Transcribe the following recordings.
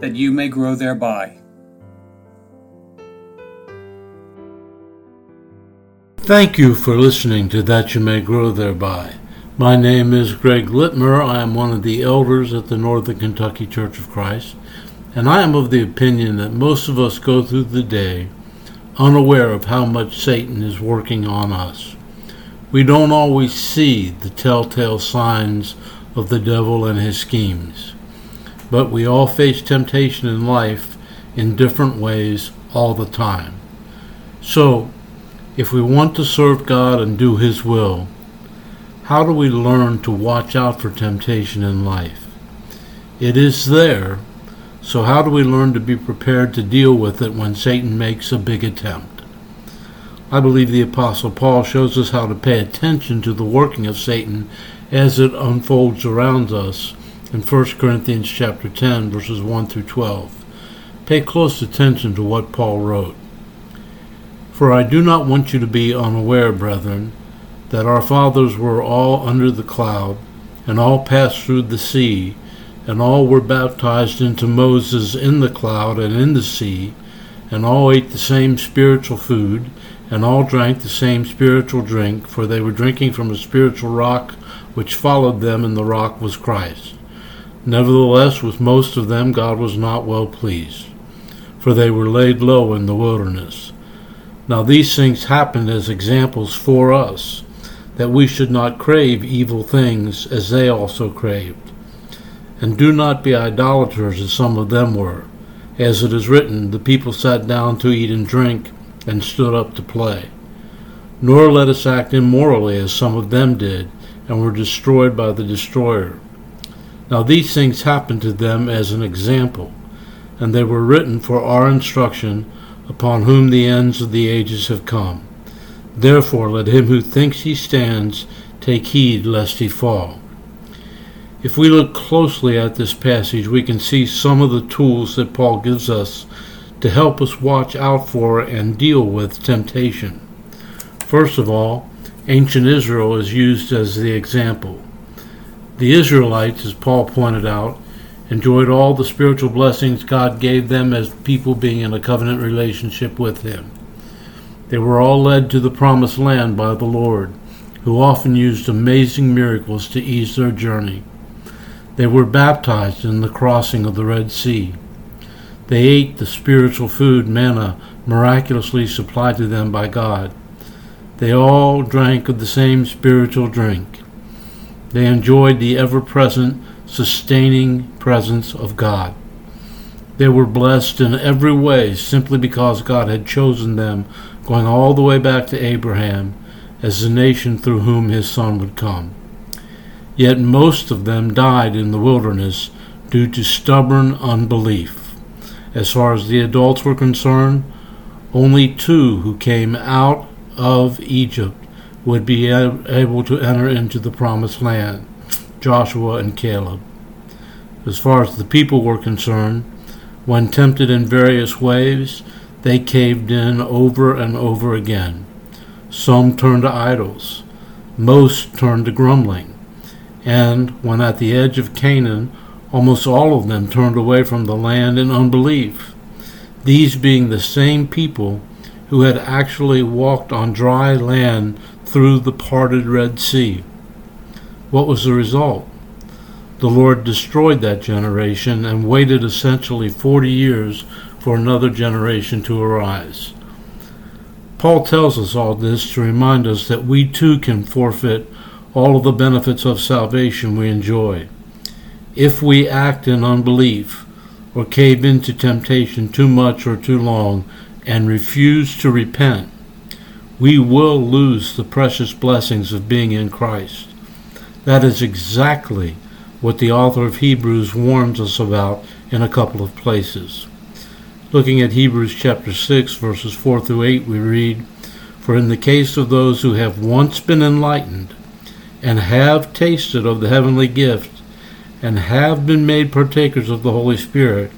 that you may grow thereby. Thank you for listening to That You May Grow Thereby. My name is Greg Litmer. I am one of the elders at the Northern Kentucky Church of Christ, and I am of the opinion that most of us go through the day unaware of how much Satan is working on us. We don't always see the telltale signs of the devil and his schemes. But we all face temptation in life in different ways all the time. So, if we want to serve God and do His will, how do we learn to watch out for temptation in life? It is there, so how do we learn to be prepared to deal with it when Satan makes a big attempt? I believe the Apostle Paul shows us how to pay attention to the working of Satan as it unfolds around us in 1 Corinthians chapter 10 verses 1 through 12. Pay close attention to what Paul wrote. For I do not want you to be unaware, brethren, that our fathers were all under the cloud, and all passed through the sea, and all were baptized into Moses in the cloud and in the sea, and all ate the same spiritual food, and all drank the same spiritual drink, for they were drinking from a spiritual rock which followed them, and the rock was Christ. Nevertheless, with most of them God was not well pleased, for they were laid low in the wilderness. Now these things happened as examples for us, that we should not crave evil things as they also craved. And do not be idolaters as some of them were. As it is written, the people sat down to eat and drink, and stood up to play. Nor let us act immorally as some of them did, and were destroyed by the destroyer. Now these things happened to them as an example, and they were written for our instruction, upon whom the ends of the ages have come. Therefore let him who thinks he stands take heed lest he fall. If we look closely at this passage, we can see some of the tools that Paul gives us to help us watch out for and deal with temptation. First of all, ancient Israel is used as the example. The Israelites, as Paul pointed out, enjoyed all the spiritual blessings God gave them as people being in a covenant relationship with Him. They were all led to the promised land by the Lord, who often used amazing miracles to ease their journey. They were baptized in the crossing of the Red Sea. They ate the spiritual food manna miraculously supplied to them by God. They all drank of the same spiritual drink. They enjoyed the ever present, sustaining presence of God. They were blessed in every way simply because God had chosen them, going all the way back to Abraham, as the nation through whom his son would come. Yet most of them died in the wilderness due to stubborn unbelief. As far as the adults were concerned, only two who came out of Egypt would be able to enter into the promised land Joshua and Caleb. As far as the people were concerned, when tempted in various ways, they caved in over and over again. Some turned to idols, most turned to grumbling, and when at the edge of Canaan, almost all of them turned away from the land in unbelief. These being the same people who had actually walked on dry land through the parted Red Sea. What was the result? The Lord destroyed that generation and waited essentially 40 years for another generation to arise. Paul tells us all this to remind us that we too can forfeit all of the benefits of salvation we enjoy. If we act in unbelief or cave into temptation too much or too long and refuse to repent, we will lose the precious blessings of being in Christ. That is exactly what the author of Hebrews warns us about in a couple of places. Looking at Hebrews chapter 6, verses 4 through 8, we read, For in the case of those who have once been enlightened, and have tasted of the heavenly gift, and have been made partakers of the Holy Spirit,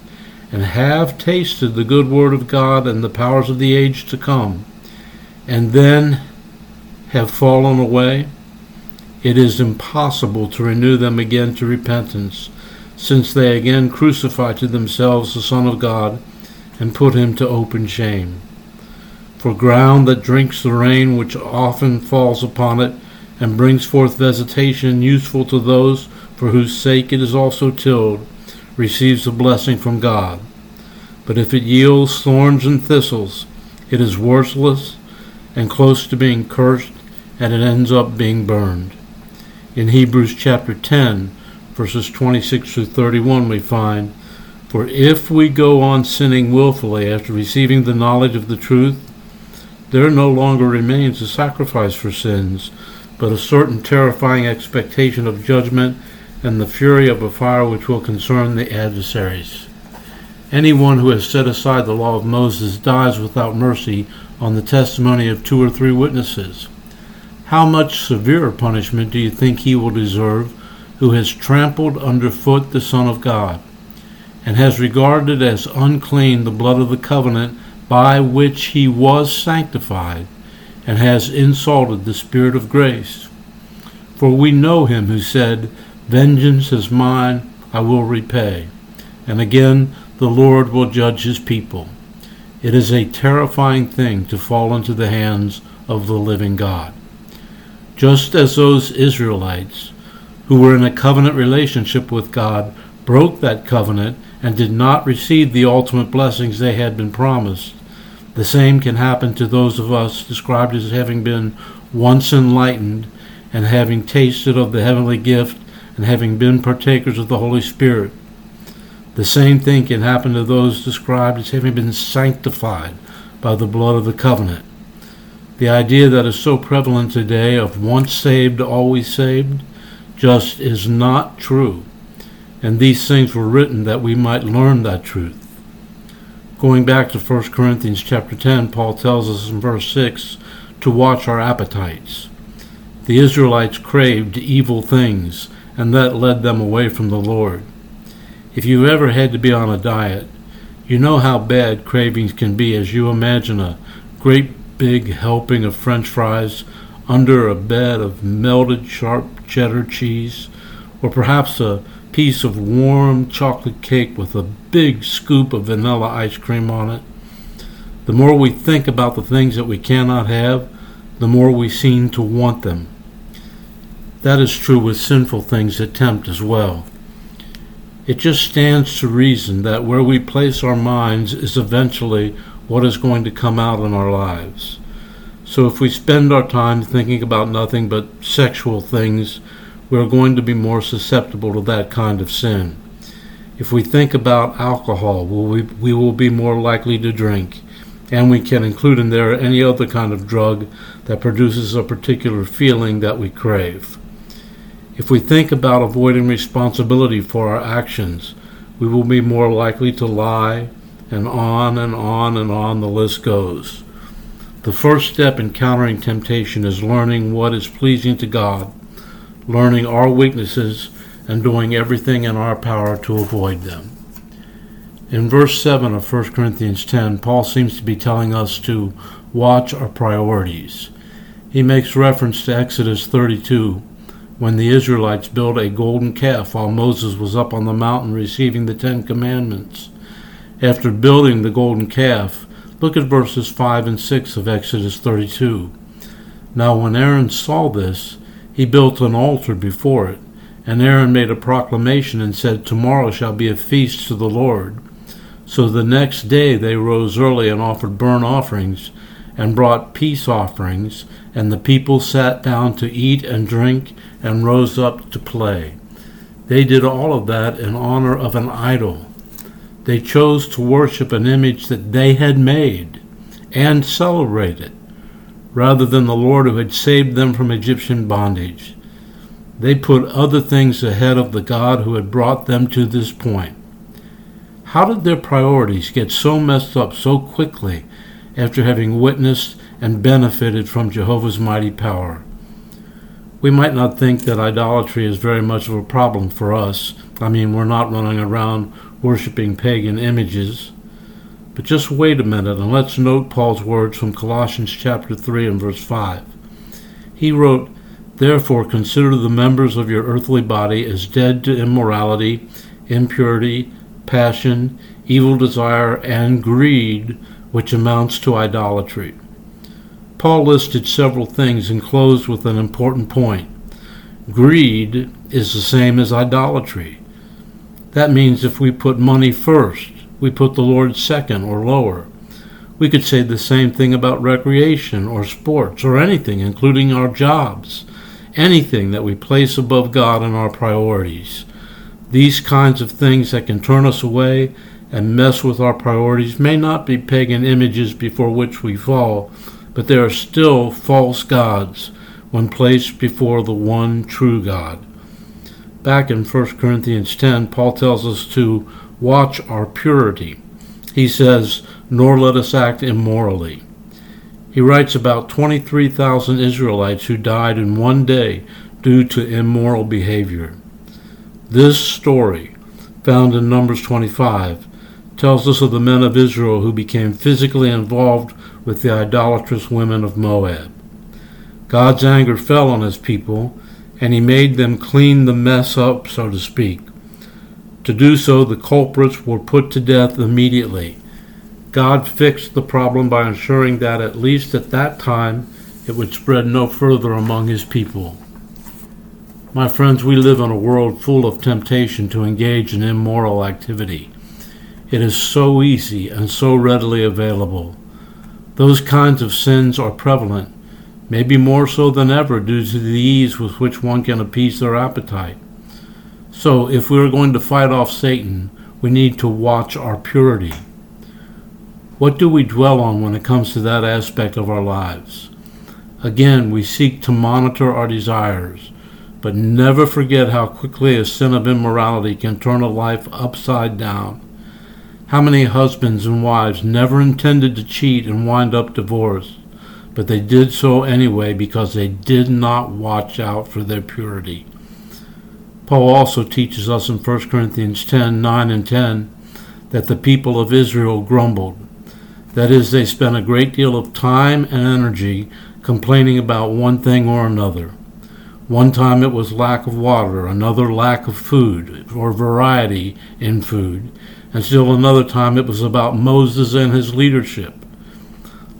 and have tasted the good word of God and the powers of the age to come, and then have fallen away, it is impossible to renew them again to repentance, since they again crucify to themselves the Son of God and put him to open shame. For ground that drinks the rain which often falls upon it, and brings forth vegetation useful to those for whose sake it is also tilled, receives a blessing from God. But if it yields thorns and thistles, it is worthless and close to being cursed, and it ends up being burned. In Hebrews chapter 10, verses 26 through 31, we find, for if we go on sinning wilfully after receiving the knowledge of the truth, there no longer remains a sacrifice for sins, but a certain terrifying expectation of judgment and the fury of a fire which will concern the adversaries. Anyone who has set aside the law of Moses dies without mercy on the testimony of two or three witnesses. How much severer punishment do you think he will deserve who has trampled underfoot the Son of God? and has regarded as unclean the blood of the covenant by which he was sanctified, and has insulted the Spirit of grace. For we know him who said, Vengeance is mine, I will repay. And again, the Lord will judge his people. It is a terrifying thing to fall into the hands of the living God. Just as those Israelites who were in a covenant relationship with God broke that covenant and did not receive the ultimate blessings they had been promised. The same can happen to those of us described as having been once enlightened and having tasted of the heavenly gift and having been partakers of the Holy Spirit. The same thing can happen to those described as having been sanctified by the blood of the covenant. The idea that is so prevalent today of once saved, always saved, just is not true and these things were written that we might learn that truth. Going back to 1 Corinthians chapter 10, Paul tells us in verse 6 to watch our appetites. The Israelites craved evil things, and that led them away from the Lord. If you've ever had to be on a diet, you know how bad cravings can be as you imagine a great big helping of french fries under a bed of melted sharp cheddar cheese, or perhaps a piece of warm chocolate cake with a big scoop of vanilla ice cream on it. The more we think about the things that we cannot have, the more we seem to want them. That is true with sinful things that tempt as well. It just stands to reason that where we place our minds is eventually what is going to come out in our lives. So if we spend our time thinking about nothing but sexual things, we are going to be more susceptible to that kind of sin. If we think about alcohol, we, we will be more likely to drink, and we can include in there any other kind of drug that produces a particular feeling that we crave. If we think about avoiding responsibility for our actions, we will be more likely to lie, and on and on and on the list goes. The first step in countering temptation is learning what is pleasing to God learning our weaknesses and doing everything in our power to avoid them. In verse 7 of 1 Corinthians 10, Paul seems to be telling us to watch our priorities. He makes reference to Exodus 32 when the Israelites built a golden calf while Moses was up on the mountain receiving the Ten Commandments. After building the golden calf, look at verses 5 and 6 of Exodus 32. Now, when Aaron saw this, he built an altar before it. And Aaron made a proclamation and said, Tomorrow shall be a feast to the Lord. So the next day they rose early and offered burnt offerings and brought peace offerings, and the people sat down to eat and drink and rose up to play. They did all of that in honor of an idol. They chose to worship an image that they had made and celebrate it rather than the Lord who had saved them from Egyptian bondage. They put other things ahead of the God who had brought them to this point. How did their priorities get so messed up so quickly after having witnessed and benefited from Jehovah's mighty power? We might not think that idolatry is very much of a problem for us. I mean, we're not running around worshiping pagan images. But just wait a minute and let's note Paul's words from Colossians chapter 3 and verse 5. He wrote, Therefore consider the members of your earthly body as dead to immorality, impurity, passion, evil desire, and greed, which amounts to idolatry. Paul listed several things and closed with an important point. Greed is the same as idolatry. That means if we put money first, we put the Lord second or lower. We could say the same thing about recreation or sports or anything, including our jobs, anything that we place above God in our priorities. These kinds of things that can turn us away and mess with our priorities may not be pagan images before which we fall, but they are still false gods when placed before the one true God. Back in 1 Corinthians 10, Paul tells us to watch our purity. He says, Nor let us act immorally. He writes about 23,000 Israelites who died in one day due to immoral behavior. This story, found in Numbers 25, tells us of the men of Israel who became physically involved with the idolatrous women of Moab. God's anger fell on his people, and he made them clean the mess up, so to speak. To do so, the culprits were put to death immediately. God fixed the problem by ensuring that, at least at that time, it would spread no further among his people. My friends, we live in a world full of temptation to engage in immoral activity. It is so easy and so readily available. Those kinds of sins are prevalent, maybe more so than ever due to the ease with which one can appease their appetite. So, if we are going to fight off Satan, we need to watch our purity. What do we dwell on when it comes to that aspect of our lives? Again, we seek to monitor our desires but never forget how quickly a sin of immorality can turn a life upside down. How many husbands and wives never intended to cheat and wind up divorced, but they did so anyway because they did not watch out for their purity. Paul also teaches us in 1 Corinthians 10 9 and 10 that the people of Israel grumbled. That is, they spent a great deal of time and energy complaining about one thing or another. One time it was lack of water, another lack of food or variety in food, and still another time it was about Moses and his leadership.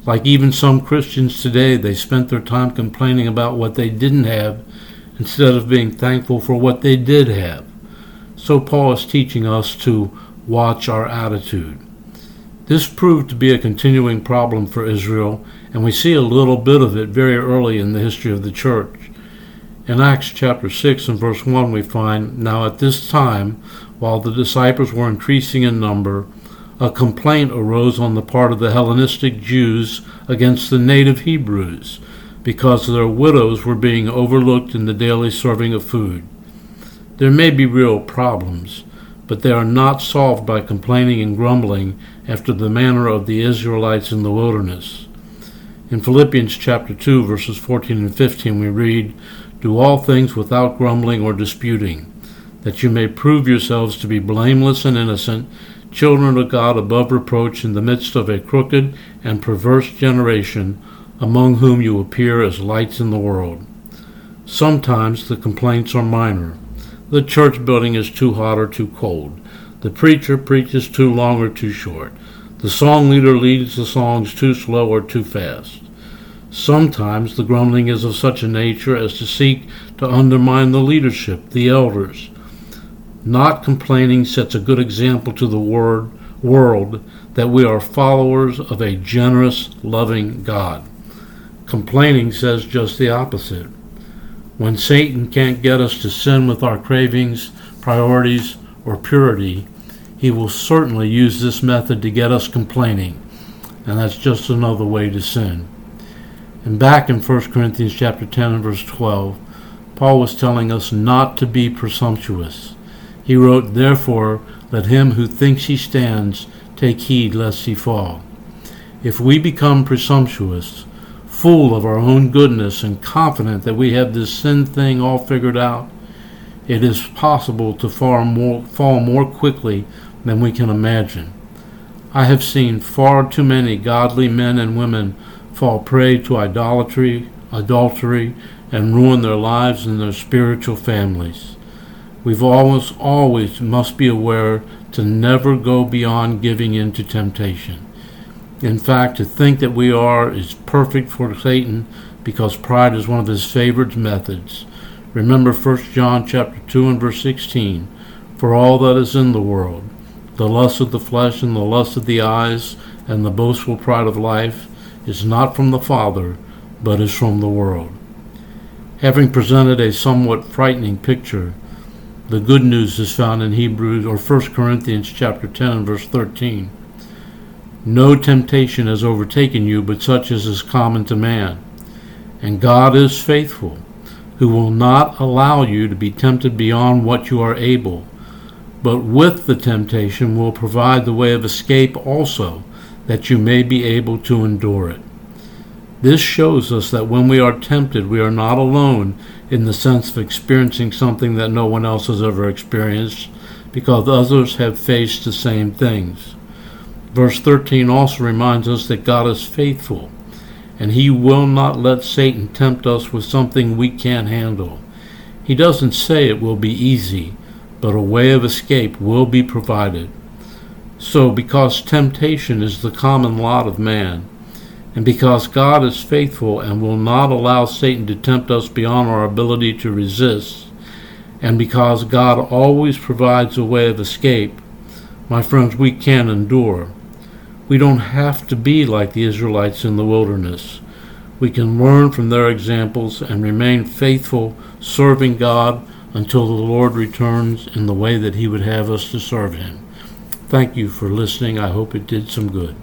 Like even some Christians today, they spent their time complaining about what they didn't have instead of being thankful for what they did have. So Paul is teaching us to watch our attitude. This proved to be a continuing problem for Israel, and we see a little bit of it very early in the history of the church. In Acts chapter 6 and verse 1, we find Now at this time, while the disciples were increasing in number, a complaint arose on the part of the Hellenistic Jews against the native Hebrews, because their widows were being overlooked in the daily serving of food. There may be real problems, but they are not solved by complaining and grumbling after the manner of the Israelites in the wilderness. In Philippians chapter 2 verses 14 and 15 we read, do all things without grumbling or disputing, that you may prove yourselves to be blameless and innocent, children of God above reproach in the midst of a crooked and perverse generation, among whom you appear as lights in the world. Sometimes the complaints are minor. The church building is too hot or too cold. The preacher preaches too long or too short. The song leader leads the songs too slow or too fast. Sometimes the grumbling is of such a nature as to seek to undermine the leadership, the elders. Not complaining sets a good example to the word, world that we are followers of a generous, loving God. Complaining says just the opposite. When Satan can't get us to sin with our cravings, priorities, or purity, he will certainly use this method to get us complaining, and that's just another way to sin. And back in 1 Corinthians chapter 10 and verse 12, Paul was telling us not to be presumptuous. He wrote, Therefore, let him who thinks he stands take heed lest he fall. If we become presumptuous, full of our own goodness and confident that we have this sin thing all figured out, it is possible to fall more, fall more quickly than we can imagine. I have seen far too many godly men and women fall prey to idolatry, adultery, and ruin their lives and their spiritual families. We've always, always must be aware to never go beyond giving in to temptation. In fact, to think that we are is perfect for Satan because pride is one of his favorite methods. Remember 1 John chapter 2 and verse 16. For all that is in the world, the lust of the flesh and the lust of the eyes and the boastful pride of life is not from the Father, but is from the world. Having presented a somewhat frightening picture, the good news is found in Hebrews or 1 Corinthians chapter 10 and verse 13. No temptation has overtaken you but such as is common to man. And God is faithful, who will not allow you to be tempted beyond what you are able, but with the temptation will provide the way of escape also, that you may be able to endure it. This shows us that when we are tempted, we are not alone in the sense of experiencing something that no one else has ever experienced, because others have faced the same things. Verse 13 also reminds us that God is faithful, and He will not let Satan tempt us with something we can't handle. He doesn't say it will be easy, but a way of escape will be provided. So, because temptation is the common lot of man, and because God is faithful and will not allow Satan to tempt us beyond our ability to resist, and because God always provides a way of escape, my friends, we can endure. We don't have to be like the Israelites in the wilderness. We can learn from their examples and remain faithful, serving God until the Lord returns in the way that He would have us to serve Him. Thank you for listening. I hope it did some good.